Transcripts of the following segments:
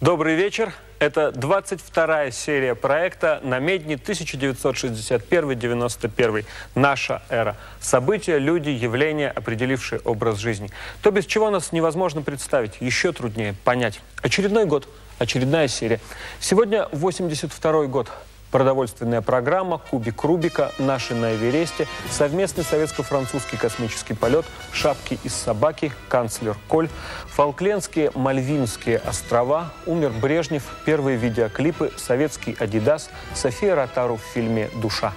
Добрый вечер. Это 22-я серия проекта «Намедни 1961-91. Наша эра». События, люди, явления, определившие образ жизни. То, без чего нас невозможно представить, еще труднее понять. Очередной год, очередная серия. Сегодня 82-й год. Продовольственная программа, кубик Рубика, наши на Эвересте, совместный советско-французский космический полет, шапки из собаки, канцлер Коль, Фолклендские Мальвинские острова, умер Брежнев, первые видеоклипы, советский Адидас, София Ротару в фильме «Душа».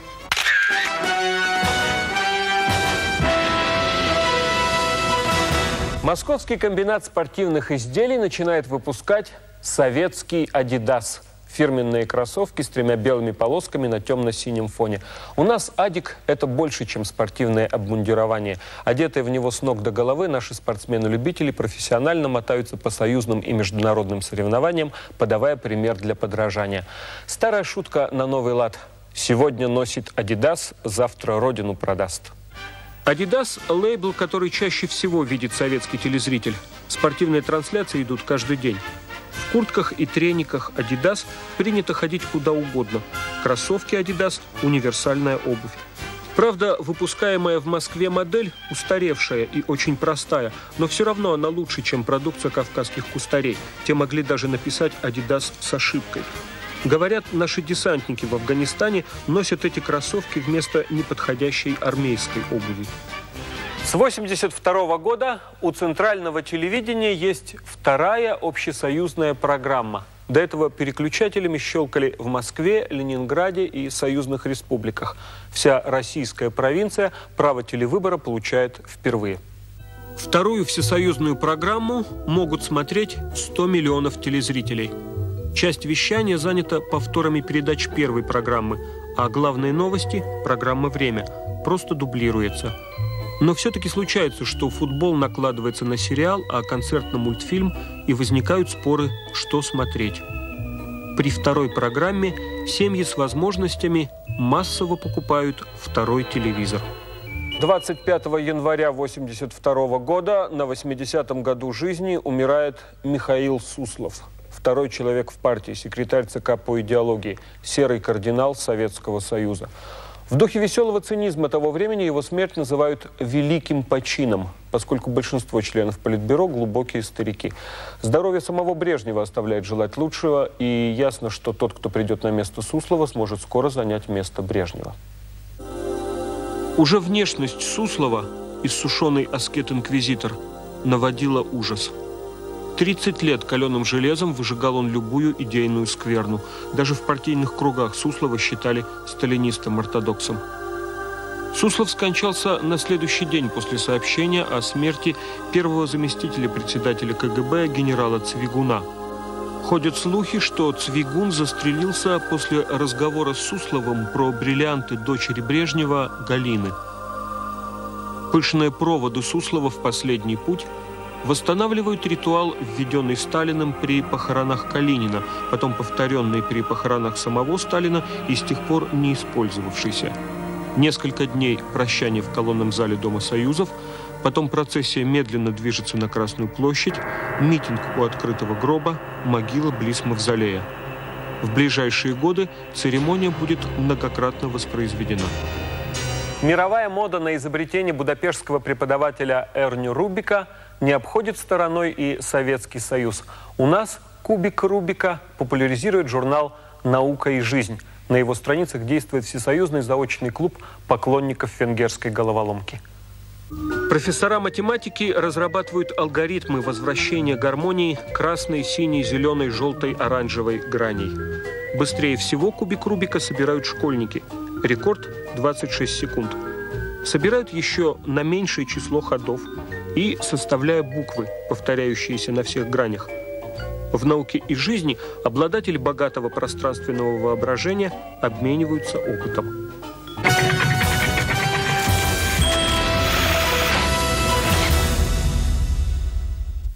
Московский комбинат спортивных изделий начинает выпускать советский «Адидас» фирменные кроссовки с тремя белыми полосками на темно-синем фоне. У нас «Адик» — это больше, чем спортивное обмундирование. Одетые в него с ног до головы, наши спортсмены-любители профессионально мотаются по союзным и международным соревнованиям, подавая пример для подражания. Старая шутка на новый лад. Сегодня носит «Адидас», завтра родину продаст. «Адидас» – лейбл, который чаще всего видит советский телезритель. Спортивные трансляции идут каждый день. В куртках и трениках Adidas принято ходить куда угодно. Кроссовки Adidas – универсальная обувь. Правда, выпускаемая в Москве модель устаревшая и очень простая, но все равно она лучше, чем продукция кавказских кустарей. Те могли даже написать «Адидас» с ошибкой. Говорят, наши десантники в Афганистане носят эти кроссовки вместо неподходящей армейской обуви. С 1982 года у центрального телевидения есть вторая общесоюзная программа. До этого переключателями щелкали в Москве, Ленинграде и союзных республиках. Вся российская провинция право телевыбора получает впервые. Вторую всесоюзную программу могут смотреть 100 миллионов телезрителей. Часть вещания занята повторами передач первой программы, а главные новости – программа «Время» просто дублируется – но все-таки случается, что футбол накладывается на сериал, а концерт на мультфильм, и возникают споры, что смотреть. При второй программе семьи с возможностями массово покупают второй телевизор. 25 января 1982 года на 80-м году жизни умирает Михаил Суслов. Второй человек в партии, секретарь ЦК по идеологии, серый кардинал Советского Союза. В духе веселого цинизма того времени его смерть называют «великим почином», поскольку большинство членов Политбюро – глубокие старики. Здоровье самого Брежнева оставляет желать лучшего, и ясно, что тот, кто придет на место Суслова, сможет скоро занять место Брежнева. Уже внешность Суслова, иссушенный аскет-инквизитор, наводила ужас – 30 лет каленым железом выжигал он любую идейную скверну. Даже в партийных кругах Суслова считали сталинистом-ортодоксом. Суслов скончался на следующий день после сообщения о смерти первого заместителя председателя КГБ генерала Цвигуна. Ходят слухи, что Цвигун застрелился после разговора с Сусловым про бриллианты дочери Брежнева Галины. Пышные проводы Суслова в последний путь – восстанавливают ритуал, введенный Сталиным при похоронах Калинина, потом повторенный при похоронах самого Сталина и с тех пор не использовавшийся. Несколько дней прощания в колонном зале Дома Союзов, потом процессия медленно движется на Красную площадь, митинг у открытого гроба, могила близ Мавзолея. В ближайшие годы церемония будет многократно воспроизведена. Мировая мода на изобретение будапештского преподавателя Эрню Рубика – не обходит стороной и Советский Союз. У нас кубик Рубика популяризирует журнал «Наука и жизнь». На его страницах действует всесоюзный заочный клуб поклонников венгерской головоломки. Профессора математики разрабатывают алгоритмы возвращения гармонии красной, синей, зеленой, желтой, оранжевой граней. Быстрее всего кубик Рубика собирают школьники. Рекорд – 26 секунд. Собирают еще на меньшее число ходов – и составляя буквы, повторяющиеся на всех гранях. В науке и жизни обладатели богатого пространственного воображения обмениваются опытом.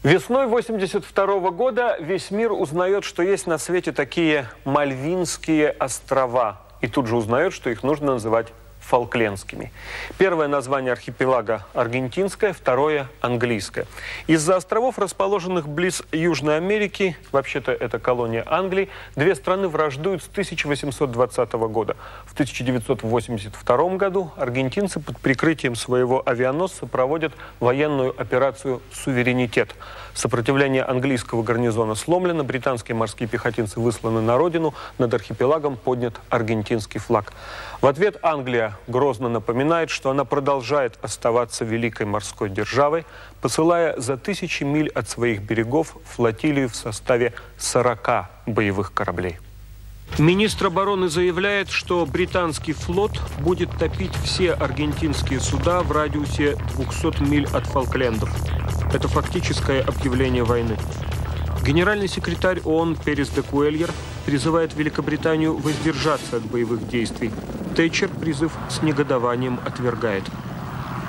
Весной 82 года весь мир узнает, что есть на свете такие Мальвинские острова. И тут же узнает, что их нужно называть фолклендскими. Первое название архипелага аргентинское, второе английское. Из-за островов, расположенных близ Южной Америки, вообще-то это колония Англии, две страны враждуют с 1820 года. В 1982 году аргентинцы под прикрытием своего авианосца проводят военную операцию «Суверенитет». Сопротивление английского гарнизона сломлено, британские морские пехотинцы высланы на родину, над архипелагом поднят аргентинский флаг. В ответ Англия грозно напоминает, что она продолжает оставаться великой морской державой, посылая за тысячи миль от своих берегов флотилию в составе 40 боевых кораблей. Министр обороны заявляет, что британский флот будет топить все аргентинские суда в радиусе 200 миль от Фолклендов. Это фактическое объявление войны. Генеральный секретарь ООН Перес де Куэльер призывает Великобританию воздержаться от боевых действий. Тэтчер призыв с негодованием отвергает.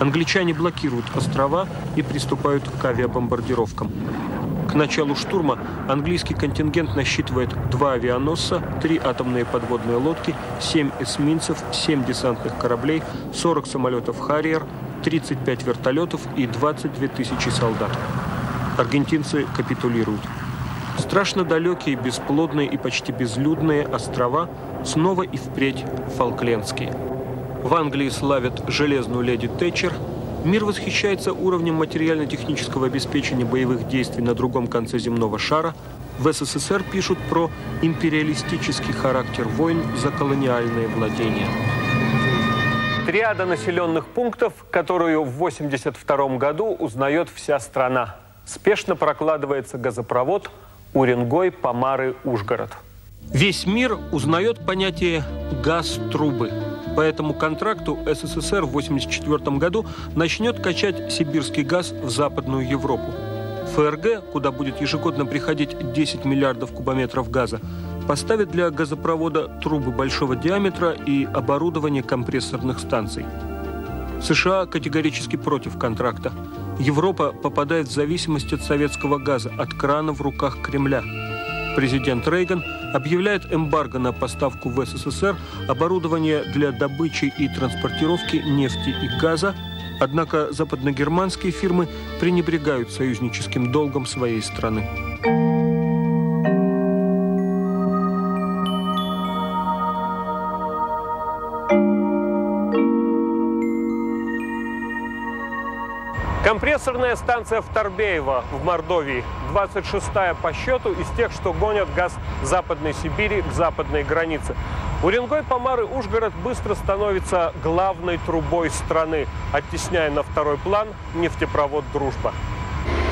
Англичане блокируют острова и приступают к авиабомбардировкам. К началу штурма английский контингент насчитывает два авианосца, три атомные подводные лодки, семь эсминцев, семь десантных кораблей, 40 самолетов «Харриер», 35 вертолетов и 22 тысячи солдат. Аргентинцы капитулируют. Страшно далекие, бесплодные и почти безлюдные острова снова и впредь фолклендские. В Англии славят железную леди Тэтчер. Мир восхищается уровнем материально-технического обеспечения боевых действий на другом конце земного шара. В СССР пишут про империалистический характер войн за колониальные владения. Триада населенных пунктов, которую в 1982 году узнает вся страна. Спешно прокладывается газопровод Уренгой, Помары, Ужгород. Весь мир узнает понятие «газ-трубы». По этому контракту СССР в 1984 году начнет качать сибирский газ в Западную Европу. ФРГ, куда будет ежегодно приходить 10 миллиардов кубометров газа, поставит для газопровода трубы большого диаметра и оборудование компрессорных станций. США категорически против контракта. Европа попадает в зависимость от советского газа, от крана в руках Кремля. Президент Рейган объявляет эмбарго на поставку в СССР оборудования для добычи и транспортировки нефти и газа, однако западногерманские фирмы пренебрегают союзническим долгом своей страны. Компрессорная станция в Торбеево в Мордовии, 26-я по счету из тех, что гонят газ Западной Сибири к западной границе. Уренгой, Помары, Ужгород быстро становится главной трубой страны, оттесняя на второй план нефтепровод «Дружба».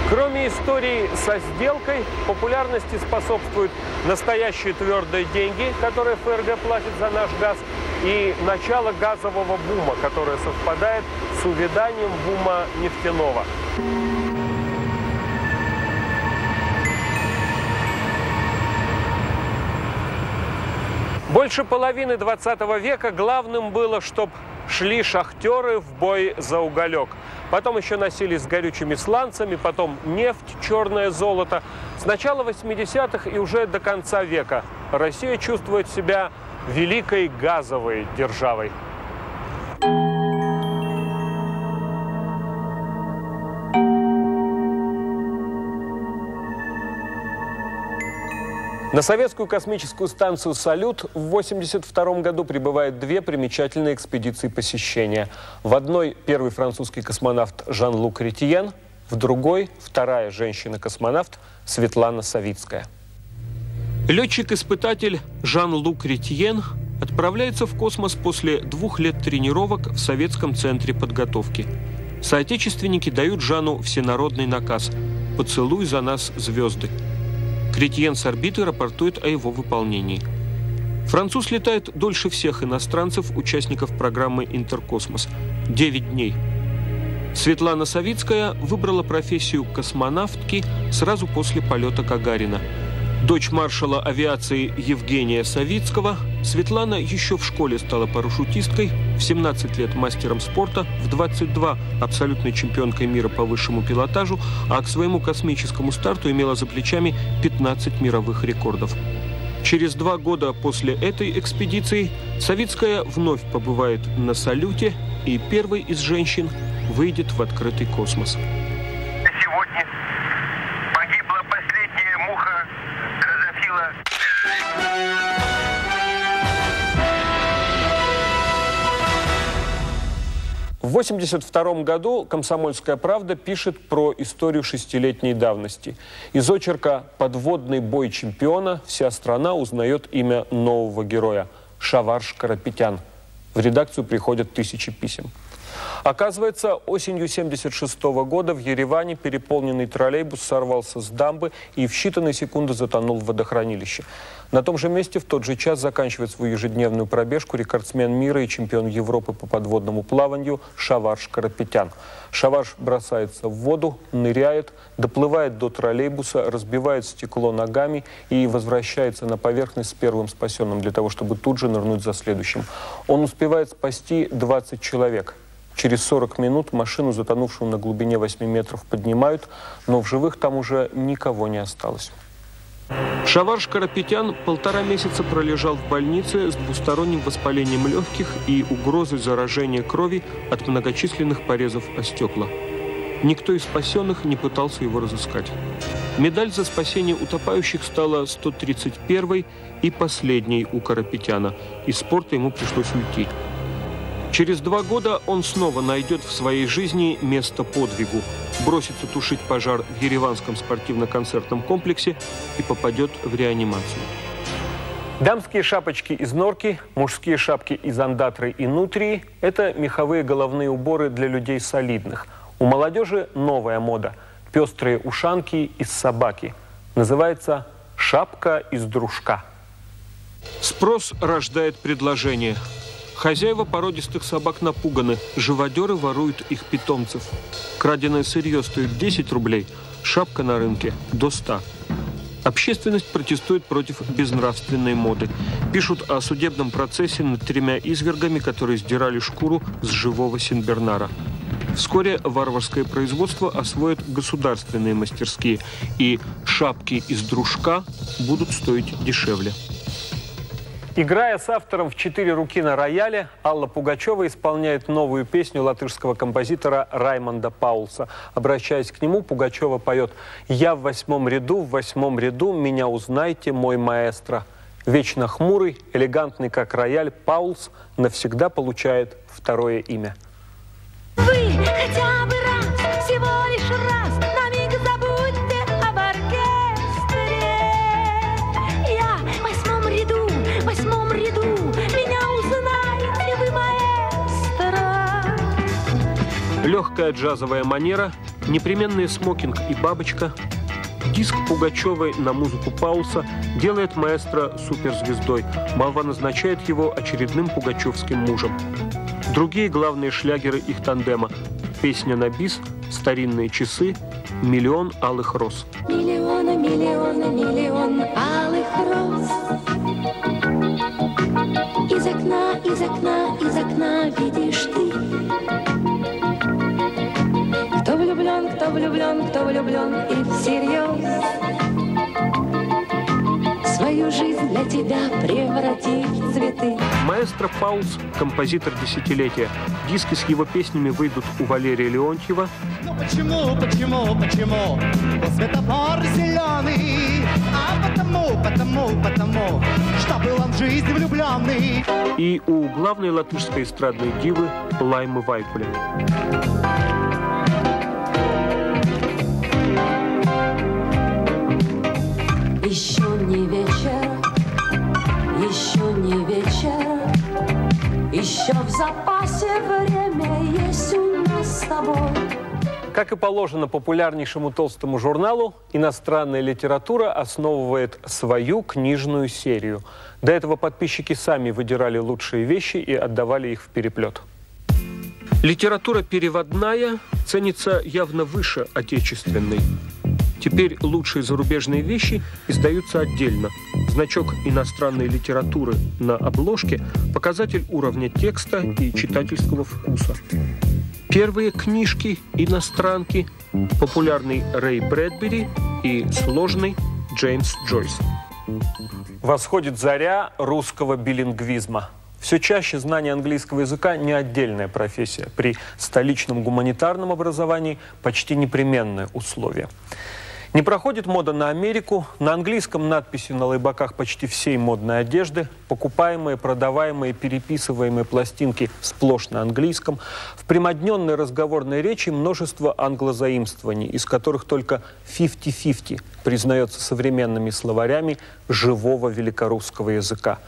Кроме истории со сделкой, популярности способствуют настоящие твердые деньги, которые ФРГ платит за наш газ, и начало газового бума, которое совпадает с увяданием бума нефтяного. Больше половины 20 века главным было, чтобы шли шахтеры в бой за уголек. Потом еще носились с горючими сланцами, потом нефть, черное золото. С начала 80-х и уже до конца века Россия чувствует себя великой газовой державой. На советскую космическую станцию «Салют» в 1982 году прибывают две примечательные экспедиции посещения. В одной первый французский космонавт Жан-Лук Ретьен, в другой вторая женщина-космонавт Светлана Савицкая. Летчик-испытатель Жан-Лук Ретьен отправляется в космос после двух лет тренировок в Советском центре подготовки. Соотечественники дают Жану всенародный наказ «Поцелуй за нас звезды». Кретьен с орбиты рапортует о его выполнении. Француз летает дольше всех иностранцев, участников программы «Интеркосмос» – 9 дней. Светлана Савицкая выбрала профессию космонавтки сразу после полета Гагарина. Дочь маршала авиации Евгения Савицкого, Светлана еще в школе стала парашютисткой, в 17 лет мастером спорта, в 22 абсолютной чемпионкой мира по высшему пилотажу, а к своему космическому старту имела за плечами 15 мировых рекордов. Через два года после этой экспедиции Савицкая вновь побывает на салюте и первой из женщин выйдет в открытый космос. В 1982 году «Комсомольская правда» пишет про историю шестилетней давности. Из очерка «Подводный бой чемпиона» вся страна узнает имя нового героя – Шаварш Карапетян. В редакцию приходят тысячи писем. Оказывается, осенью 1976 года в Ереване переполненный троллейбус сорвался с дамбы и в считанные секунды затонул в водохранилище. На том же месте в тот же час заканчивает свою ежедневную пробежку рекордсмен мира и чемпион Европы по подводному плаванию Шаварш Карапетян. Шаварш бросается в воду, ныряет, доплывает до троллейбуса, разбивает стекло ногами и возвращается на поверхность с первым спасенным для того, чтобы тут же нырнуть за следующим. Он успевает спасти 20 человек. Через 40 минут машину, затонувшую на глубине 8 метров, поднимают, но в живых там уже никого не осталось. Шаварш Карапетян полтора месяца пролежал в больнице с двусторонним воспалением легких и угрозой заражения крови от многочисленных порезов о стекла. Никто из спасенных не пытался его разыскать. Медаль за спасение утопающих стала 131-й и последней у Карапетяна. Из спорта ему пришлось уйти. Через два года он снова найдет в своей жизни место подвигу, бросится тушить пожар в Ереванском спортивно-концертном комплексе и попадет в реанимацию. Дамские шапочки из норки, мужские шапки из андатры и нутрии – это меховые головные уборы для людей солидных. У молодежи новая мода – пестрые ушанки из собаки. Называется «шапка из дружка». Спрос рождает предложение – Хозяева породистых собак напуганы, живодеры воруют их питомцев. Краденое сырье стоит 10 рублей, шапка на рынке до 100. Общественность протестует против безнравственной моды. Пишут о судебном процессе над тремя извергами, которые сдирали шкуру с живого Синбернара. Вскоре варварское производство освоят государственные мастерские, и шапки из дружка будут стоить дешевле. Играя с автором в четыре руки на рояле, Алла Пугачева исполняет новую песню латышского композитора Раймонда Паулса. Обращаясь к нему, Пугачева поет «Я в восьмом ряду, в восьмом ряду, меня узнайте, мой маэстро». Вечно хмурый, элегантный как рояль, Паулс навсегда получает второе имя. Вы хотя бы Легкая джазовая манера, непременный смокинг и бабочка. Диск Пугачевой на музыку Паулса делает маэстро суперзвездой. Молва назначает его очередным пугачевским мужем. Другие главные шлягеры их тандема – песня на бис, старинные часы, миллион алых роз. Миллиона, миллиона, миллион алых роз. Из окна, из окна, из окна видишь ты. Влюблен, кто влюблен и всерьез. Свою жизнь для тебя превратит в цветы. Маэстро Паулс – композитор десятилетия. Диски с его песнями выйдут у Валерия Леонтьева, Ну почему, почему, почему светофор зеленый? А потому, потому, потому, что был он в жизни влюбленный. и у главной латышской эстрадной дивы Лаймы Вайкуле. Еще в запасе время есть у нас с тобой. Как и положено популярнейшему толстому журналу, иностранная литература основывает свою книжную серию. До этого подписчики сами выдирали лучшие вещи и отдавали их в переплет. Литература переводная ценится явно выше отечественной. Теперь лучшие зарубежные вещи издаются отдельно. Значок иностранной литературы на обложке – показатель уровня текста и читательского вкуса. Первые книжки иностранки – популярный Рэй Брэдбери и сложный Джеймс Джойс. Восходит заря русского билингвизма. Все чаще знание английского языка не отдельная профессия. При столичном гуманитарном образовании почти непременное условие. Не проходит мода на Америку. На английском надписи на лайбаках почти всей модной одежды. Покупаемые, продаваемые, переписываемые пластинки сплошь на английском. В прямодненной разговорной речи множество англозаимствований, из которых только 50-50 признается современными словарями живого великорусского языка.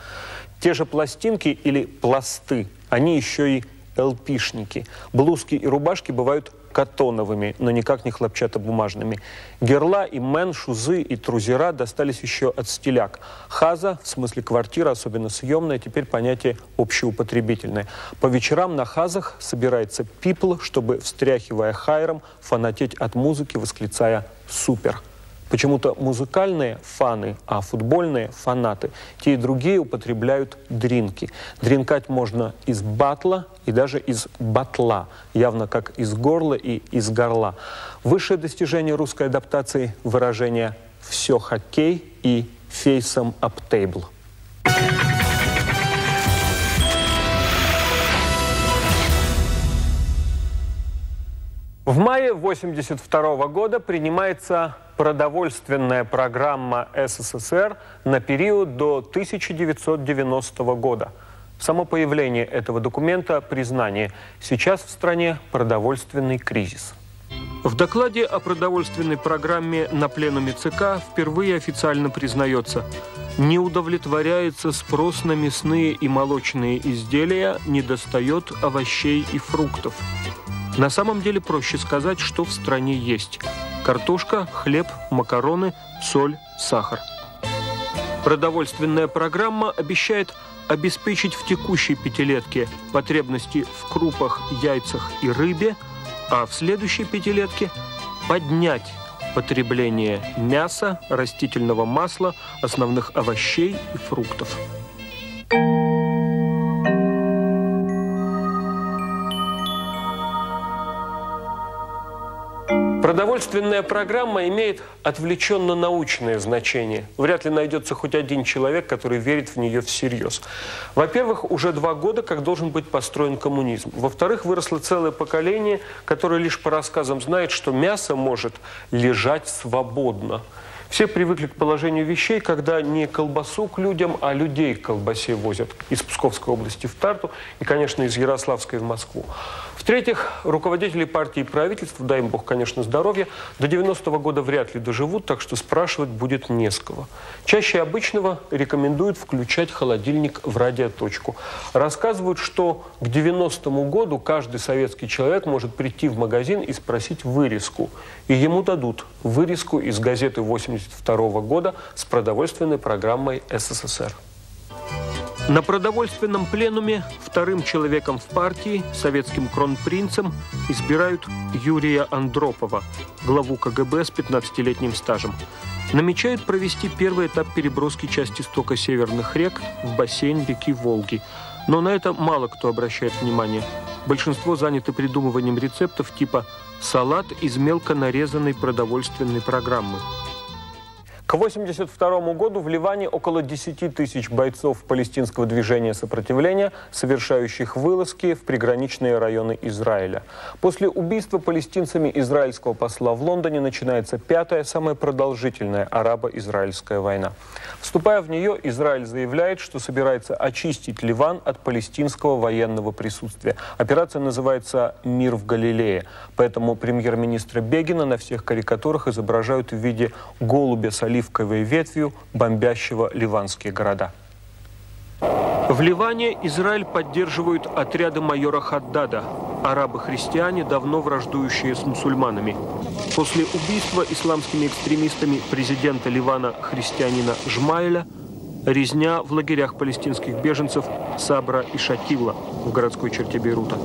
Те же пластинки или пласты, они еще и ЛПшники. Блузки и рубашки бывают катоновыми, но никак не хлопчатобумажными. Герла и мен, шузы и трузера достались еще от стиляк. Хаза, в смысле квартира, особенно съемная, теперь понятие общеупотребительное. По вечерам на хазах собирается пипл, чтобы, встряхивая хайром, фанатеть от музыки, восклицая «супер». Почему-то музыкальные фаны, а футбольные фанаты, те и другие употребляют дринки. Дринкать можно из батла и даже из батла, явно как из горла и из горла. Высшее достижение русской адаптации – выражение «все хоккей» и «фейсом аптейбл». В мае 1982 года принимается продовольственная программа СССР на период до 1990 года. Само появление этого документа – признание. Сейчас в стране продовольственный кризис. В докладе о продовольственной программе на пленуме ЦК впервые официально признается не удовлетворяется спрос на мясные и молочные изделия, недостает овощей и фруктов. На самом деле проще сказать, что в стране есть – Картошка, хлеб, макароны, соль, сахар. Продовольственная программа обещает обеспечить в текущей пятилетке потребности в крупах, яйцах и рыбе, а в следующей пятилетке поднять потребление мяса, растительного масла, основных овощей и фруктов. Продовольственная программа имеет отвлеченно-научное значение. Вряд ли найдется хоть один человек, который верит в нее всерьез. Во-первых, уже два года, как должен быть построен коммунизм. Во-вторых, выросло целое поколение, которое лишь по рассказам знает, что мясо может лежать свободно. Все привыкли к положению вещей, когда не колбасу к людям, а людей к колбасе возят из Псковской области в Тарту и, конечно, из Ярославской в Москву. В-третьих, руководители партии и правительства, дай им Бог, конечно, здоровья, до 90-го года вряд ли доживут, так что спрашивать будет не с кого. Чаще обычного рекомендуют включать холодильник в радиоточку. Рассказывают, что к 90-му году каждый советский человек может прийти в магазин и спросить вырезку. И ему дадут вырезку из газеты 82 -го года с продовольственной программой СССР. На продовольственном пленуме вторым человеком в партии, советским кронпринцем, избирают Юрия Андропова, главу КГБ с 15-летним стажем. Намечают провести первый этап переброски части стока северных рек в бассейн реки Волги. Но на это мало кто обращает внимание. Большинство заняты придумыванием рецептов типа «салат из мелко нарезанной продовольственной программы». К 1982 году в Ливане около 10 тысяч бойцов палестинского движения сопротивления, совершающих вылазки в приграничные районы Израиля. После убийства палестинцами израильского посла в Лондоне начинается пятая, самая продолжительная арабо-израильская война. Вступая в нее, Израиль заявляет, что собирается очистить Ливан от палестинского военного присутствия. Операция называется «Мир в Галилее». Поэтому премьер-министра Бегина на всех карикатурах изображают в виде голубя с оливковой ветвью, бомбящего ливанские города. В Ливане Израиль поддерживают отряды майора Хаддада, арабы-христиане, давно враждующие с мусульманами. После убийства исламскими экстремистами президента Ливана христианина Жмаэля резня в лагерях палестинских беженцев Сабра и Шатила в городской черте Бейрута.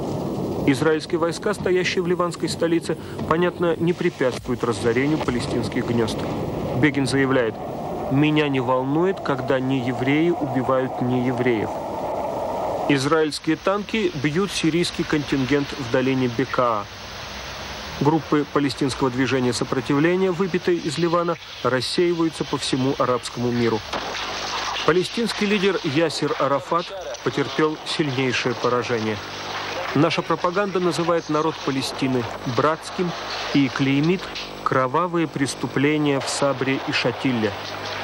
Израильские войска, стоящие в ливанской столице, понятно, не препятствуют разорению палестинских гнезд. Бегин заявляет, «Меня не волнует, когда неевреи убивают неевреев». Израильские танки бьют сирийский контингент в долине Бекаа. Группы палестинского движения сопротивления, выбитые из Ливана, рассеиваются по всему арабскому миру. Палестинский лидер Ясир Арафат потерпел сильнейшее поражение. Наша пропаганда называет народ Палестины братским и клеймит кровавые преступления в Сабре и Шатилле.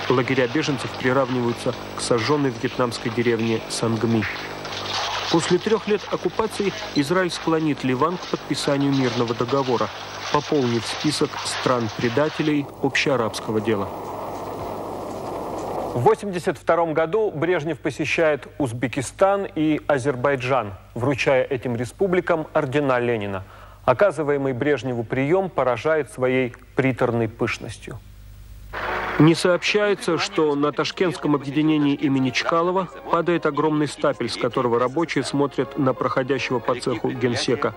Лагеря беженцев приравниваются к сожженной вьетнамской деревне Сангми. После трех лет оккупации Израиль склонит Ливан к подписанию мирного договора, пополнив список стран-предателей общеарабского дела. В 1982 году Брежнев посещает Узбекистан и Азербайджан, вручая этим республикам ордена Ленина. Оказываемый Брежневу прием поражает своей приторной пышностью. Не сообщается, что на ташкентском объединении имени Чкалова падает огромный стапель, с которого рабочие смотрят на проходящего по цеху генсека.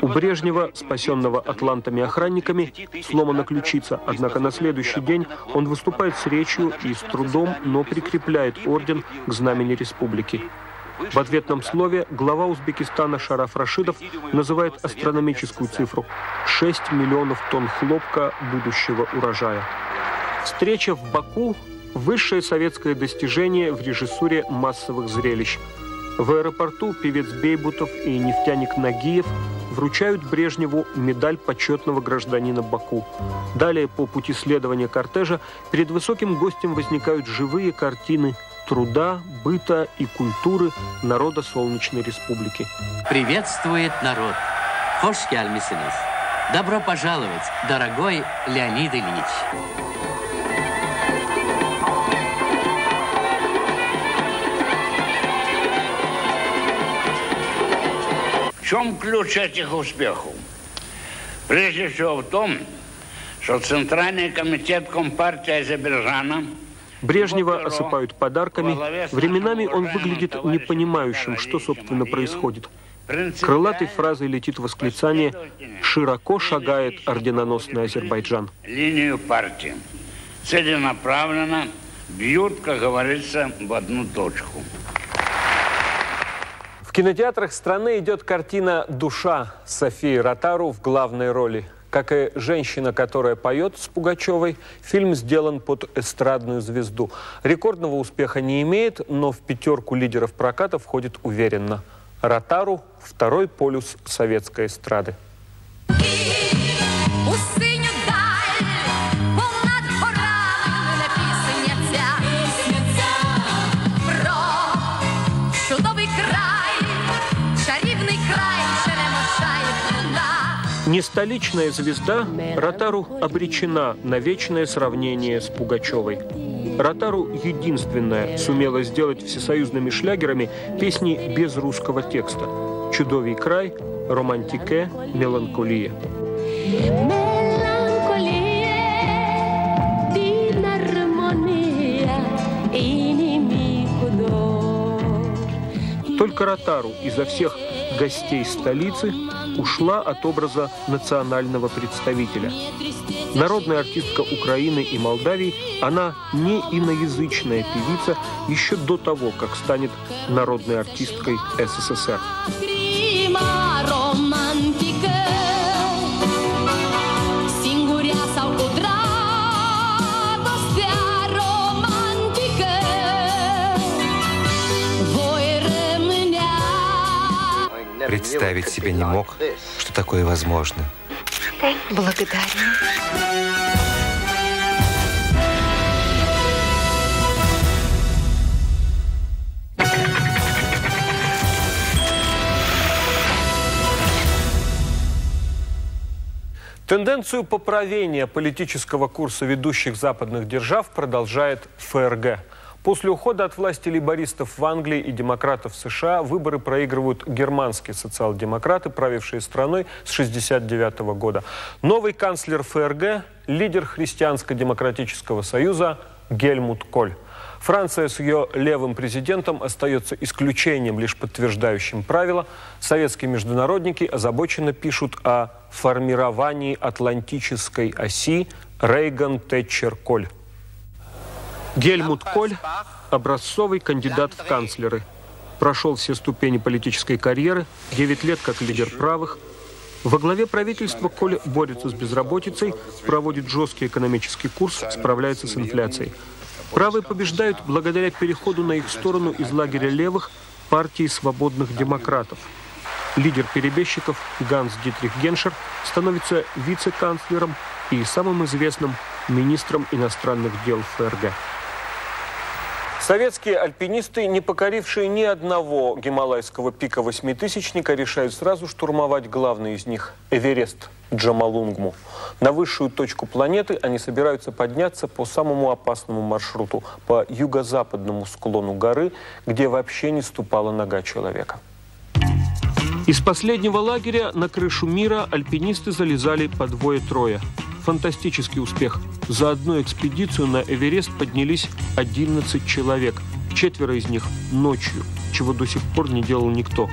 У Брежнева, спасенного атлантами охранниками, сломана ключица, однако на следующий день он выступает с речью и с трудом, но прикрепляет орден к знамени республики. В ответном слове глава Узбекистана Шараф Рашидов называет астрономическую цифру – 6 миллионов тонн хлопка будущего урожая. Встреча в Баку – высшее советское достижение в режиссуре массовых зрелищ. В аэропорту певец Бейбутов и нефтяник Нагиев вручают Брежневу медаль почетного гражданина Баку. Далее по пути следования кортежа перед высоким гостем возникают живые картины труда, быта и культуры народа Солнечной Республики. Приветствует народ. Хош gelmişsiniz. Добро пожаловать, дорогой Леонид Ильич. В чем ключ этих успехов? Прежде всего в том, что Центральный комитет Компартии Азербайджана Брежнева осыпают подарками. Временами он выглядит непонимающим, что, собственно, происходит. Крылатой фразой летит восклицание «Широко шагает орденоносный Азербайджан». Линию партии. Целенаправленно бьют, как говорится, в одну точку. В кинотеатрах страны идет картина «Душа» Софии Ротару в главной роли. Как и «Женщина, которая поет» с Пугачевой, фильм сделан под эстрадную звезду. Рекордного успеха не имеет, но в пятерку лидеров проката входит уверенно. Ротару – второй полюс советской эстрады. У труда. Не столичная звезда, Ротару обречена на вечное сравнение с Пугачевой. Ротару единственная сумела сделать всесоюзными шлягерами песни без русского текста. «Чудовий край», «Романтике», «Меланхолия». Меланхолія, дивна гармонія, ініміку дощ. Только Ротару изо всех гостей столицы ушла от образа национального представителя. Народная артистка Украины и Молдавии, она не иноязычная певица еще до того, как станет народной артисткой СССР. Представить себе не мог, что такое возможно. Благодарю. Тенденцию поправления политического курса ведущих западных держав продолжает ФРГ. После ухода от власти лейбористов в Англии и демократов в США выборы проигрывают германские социал-демократы, правившие страной с 1969 года. Новый канцлер ФРГ – лидер Христианско-демократического союза Гельмут Коль. Франция с ее левым президентом остается исключением, лишь подтверждающим правило. Советские международники озабоченно пишут о формировании атлантической оси Рейган-Тэтчер-Коль. Гельмут Коль – образцовый кандидат в канцлеры. Прошел все ступени политической карьеры, 9 лет как лидер правых. Во главе правительства Коль борется с безработицей, проводит жесткий экономический курс, справляется с инфляцией. Правые побеждают благодаря переходу на их сторону из лагеря левых партии свободных демократов. Лидер перебежчиков Ганс Дитрих Геншер становится вице-канцлером и самым известным министром иностранных дел ФРГ. Советские альпинисты, не покорившие ни одного гималайского пика восьмитысячника, решают сразу штурмовать главный из них – Эверест Джамалунгму. На высшую точку планеты они собираются подняться по самому опасному маршруту – по юго-западному склону горы, где вообще не ступала нога человека. Из последнего лагеря на крышу мира альпинисты залезали по двое-трое – фантастический успех. За одну экспедицию на Эверест поднялись 11 человек. Четверо из них ночью, чего до сих пор не делал никто.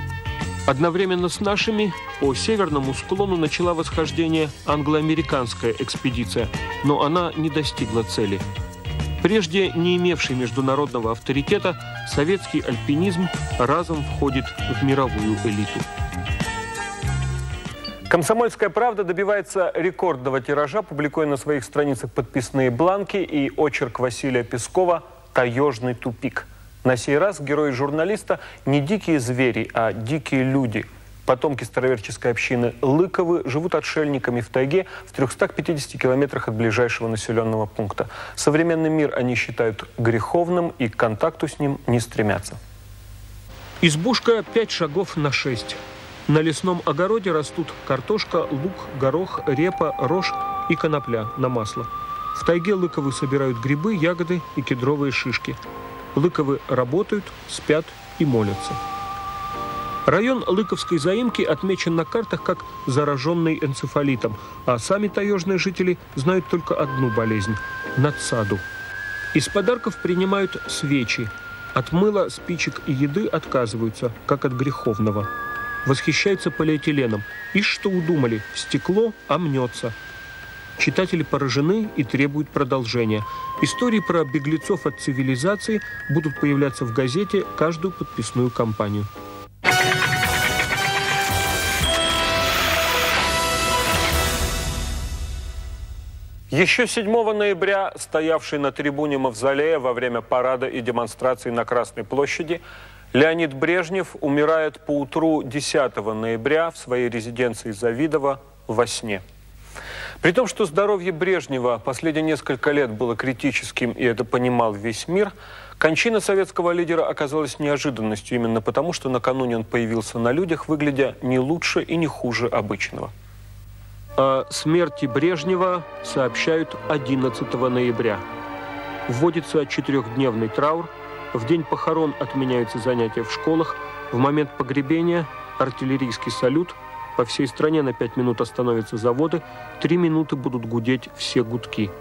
Одновременно с нашими по северному склону начала восхождение англо-американская экспедиция, но она не достигла цели. Прежде не имевший международного авторитета, советский альпинизм разом входит в мировую элиту. Комсомольская правда добивается рекордного тиража, публикуя на своих страницах подписные бланки и очерк Василия Пескова «Таежный тупик». На сей раз герои журналиста не дикие звери, а дикие люди. Потомки староверческой общины Лыковы живут отшельниками в тайге в 350 километрах от ближайшего населенного пункта. Современный мир они считают греховным и к контакту с ним не стремятся. Избушка пять шагов на шесть. На лесном огороде растут картошка, лук, горох, репа, рожь и конопля на масло. В тайге лыковы собирают грибы, ягоды и кедровые шишки. Лыковы работают, спят и молятся. Район Лыковской заимки отмечен на картах как зараженный энцефалитом, а сами таежные жители знают только одну болезнь – надсаду. Из подарков принимают свечи. От мыла, спичек и еды отказываются, как от греховного – восхищаются полиэтиленом. И что удумали? Стекло омнется. Читатели поражены и требуют продолжения. Истории про беглецов от цивилизации будут появляться в газете каждую подписную кампанию. Еще 7 ноября, стоявший на трибуне Мавзолея во время парада и демонстрации на Красной площади, Леонид Брежнев умирает по утру 10 ноября в своей резиденции Завидово во сне. При том, что здоровье Брежнева последние несколько лет было критическим, и это понимал весь мир, кончина советского лидера оказалась неожиданностью именно потому, что накануне он появился на людях, выглядя не лучше и не хуже обычного. О смерти Брежнева сообщают 11 ноября. Вводится четырехдневный траур – в день похорон отменяются занятия в школах. В момент погребения артиллерийский салют. По всей стране на 5 минут остановятся заводы. Три минуты будут гудеть все гудки.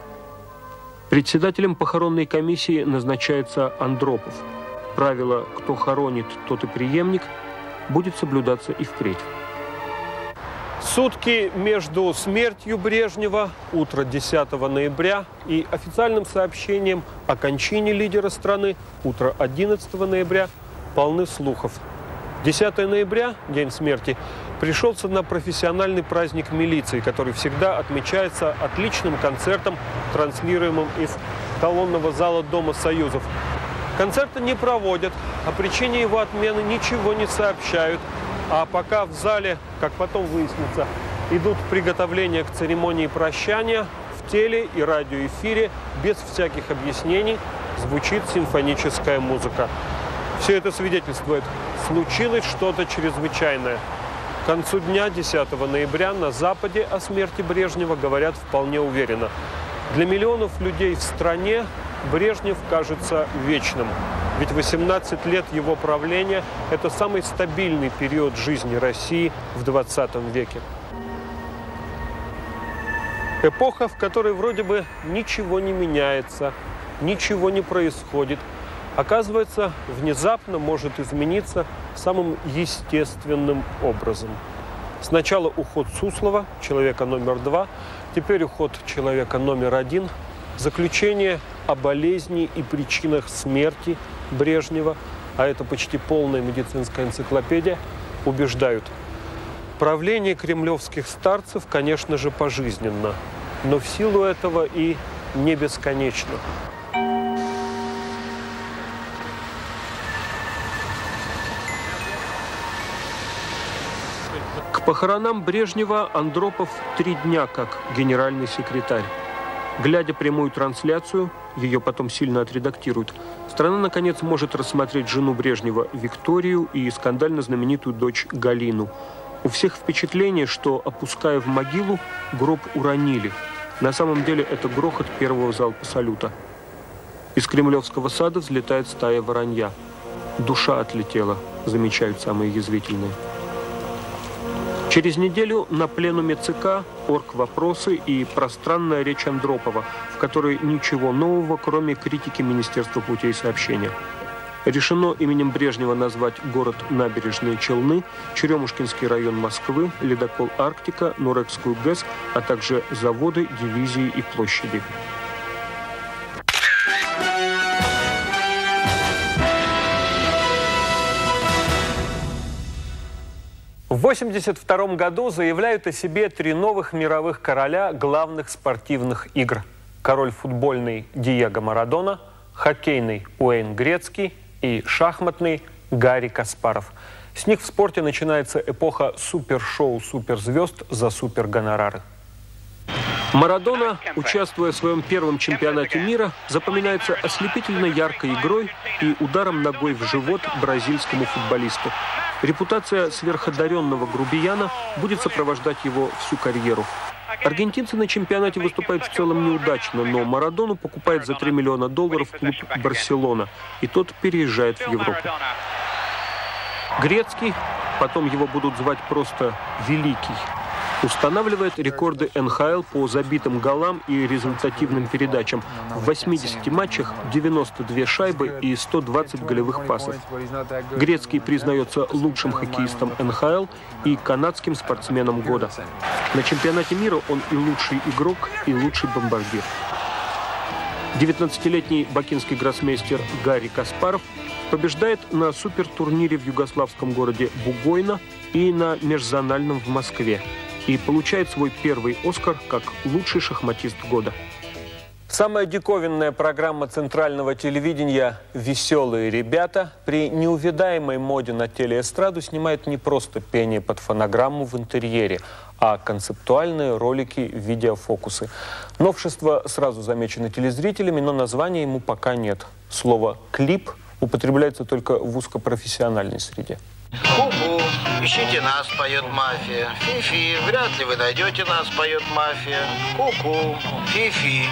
Председателем похоронной комиссии назначается Андропов. Правило «кто хоронит, тот и преемник» будет соблюдаться и впредь. Сутки между смертью Брежнева, утро 10 ноября, и официальным сообщением о кончине лидера страны, утро 11 ноября, полны слухов. 10 ноября, день смерти, пришелся на профессиональный праздник милиции, который всегда отмечается отличным концертом, транслируемым из колонного зала Дома Союзов. Концерта не проводят, о причине его отмены ничего не сообщают – а пока в зале, как потом выяснится, идут приготовления к церемонии прощания, в теле и радиоэфире без всяких объяснений звучит симфоническая музыка. Все это свидетельствует, случилось что-то чрезвычайное. К концу дня, 10 ноября, на Западе о смерти Брежнева говорят вполне уверенно. Для миллионов людей в стране Брежнев кажется вечным. Ведь 18 лет его правления – это самый стабильный период жизни России в 20 веке. Эпоха, в которой вроде бы ничего не меняется, ничего не происходит, оказывается, внезапно может измениться самым естественным образом. Сначала уход Суслова, человека номер два, теперь уход человека номер один, заключение о болезни и причинах смерти Брежнева, а это почти полная медицинская энциклопедия, убеждают. Правление кремлевских старцев, конечно же, пожизненно, но в силу этого и не бесконечно. К похоронам Брежнева Андропов три дня как генеральный секретарь. Глядя прямую трансляцию, ее потом сильно отредактируют, страна, наконец, может рассмотреть жену Брежнева Викторию и скандально знаменитую дочь Галину. У всех впечатление, что, опуская в могилу, гроб уронили. На самом деле это грохот первого залпа салюта. Из Кремлевского сада взлетает стая воронья. Душа отлетела, замечают самые язвительные. Через неделю на пленуме ЦК орг-вопросы и пространная речь Андропова, в которой ничего нового, кроме критики Министерства путей сообщения. Решено именем Брежнева назвать город Набережные Челны, Черемушкинский район Москвы, ледокол Арктика, Нурекскую ГЭС, а также заводы, дивизии и площади. В 1982 году заявляют о себе три новых мировых короля главных спортивных игр. Король футбольный Диего Марадона, хоккейный Уэйн Грецкий и шахматный Гарри Каспаров. С них в спорте начинается эпоха супершоу суперзвезд за супергонорары. Марадона, участвуя в своем первом чемпионате мира, запоминается ослепительно яркой игрой и ударом ногой в живот бразильскому футболисту. Репутация сверходаренного грубияна будет сопровождать его всю карьеру. Аргентинцы на чемпионате выступают в целом неудачно, но Марадону покупает за 3 миллиона долларов клуб «Барселона», и тот переезжает в Европу. Грецкий, потом его будут звать просто «Великий», устанавливает рекорды НХЛ по забитым голам и результативным передачам. В 80 матчах 92 шайбы и 120 голевых пасов. Грецкий признается лучшим хоккеистом НХЛ и канадским спортсменом года. На чемпионате мира он и лучший игрок, и лучший бомбардир. 19-летний бакинский гроссмейстер Гарри Каспаров побеждает на супертурнире в югославском городе Бугойна и на межзональном в Москве и получает свой первый «Оскар» как лучший шахматист года. Самая диковинная программа центрального телевидения «Веселые ребята» при неувидаемой моде на телеэстраду снимает не просто пение под фонограмму в интерьере, а концептуальные ролики, видеофокусы. Новшество сразу замечено телезрителями, но названия ему пока нет. Слово «клип» употребляется только в узкопрофессиональной среде. Ку-ку, ищите нас, поет мафия. Фи-фи, вряд ли вы найдете нас, поет мафия. Ку-ку, фи-фи.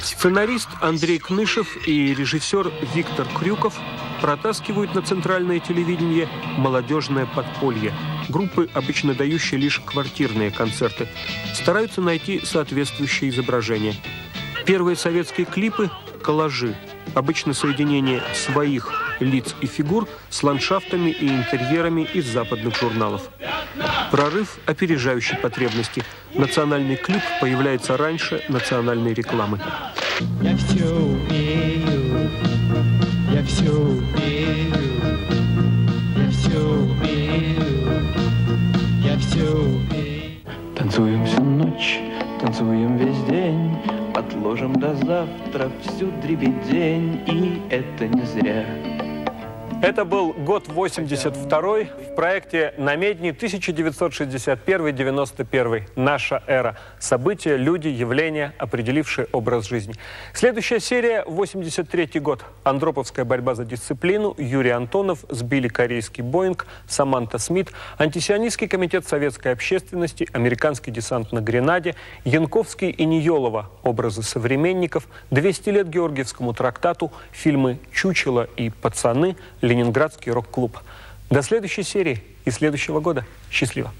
Сценарист Андрей Кнышев и режиссер Виктор Крюков протаскивают на центральное телевидение молодежное подполье. Группы, обычно дающие лишь квартирные концерты, стараются найти соответствующее изображение. Первые советские клипы – коллажи. Обычно соединение своих лиц и фигур с ландшафтами и интерьерами из западных журналов. Прорыв, опережающий потребности. Национальный клип появляется раньше национальной рекламы. Я все умею, я все умею, я все умею, я все умею. Танцуем всю ночь, танцуем весь день, отложим до завтра всю дребедень, и это не зря. Это был год 82 в проекте «Намедни» 1961-91. Наша эра. События, люди, явления, определившие образ жизни. Следующая серия – 83 год. Андроповская борьба за дисциплину, Юрий Антонов, сбили корейский Боинг, Саманта Смит, антисионистский комитет советской общественности, американский десант на Гренаде, Янковский и Ниелова, образы современников, 200 лет Георгиевскому трактату, фильмы «Чучело» и «Пацаны», Ленинградский рок-клуб. До следующей серии и следующего года. Счастливо!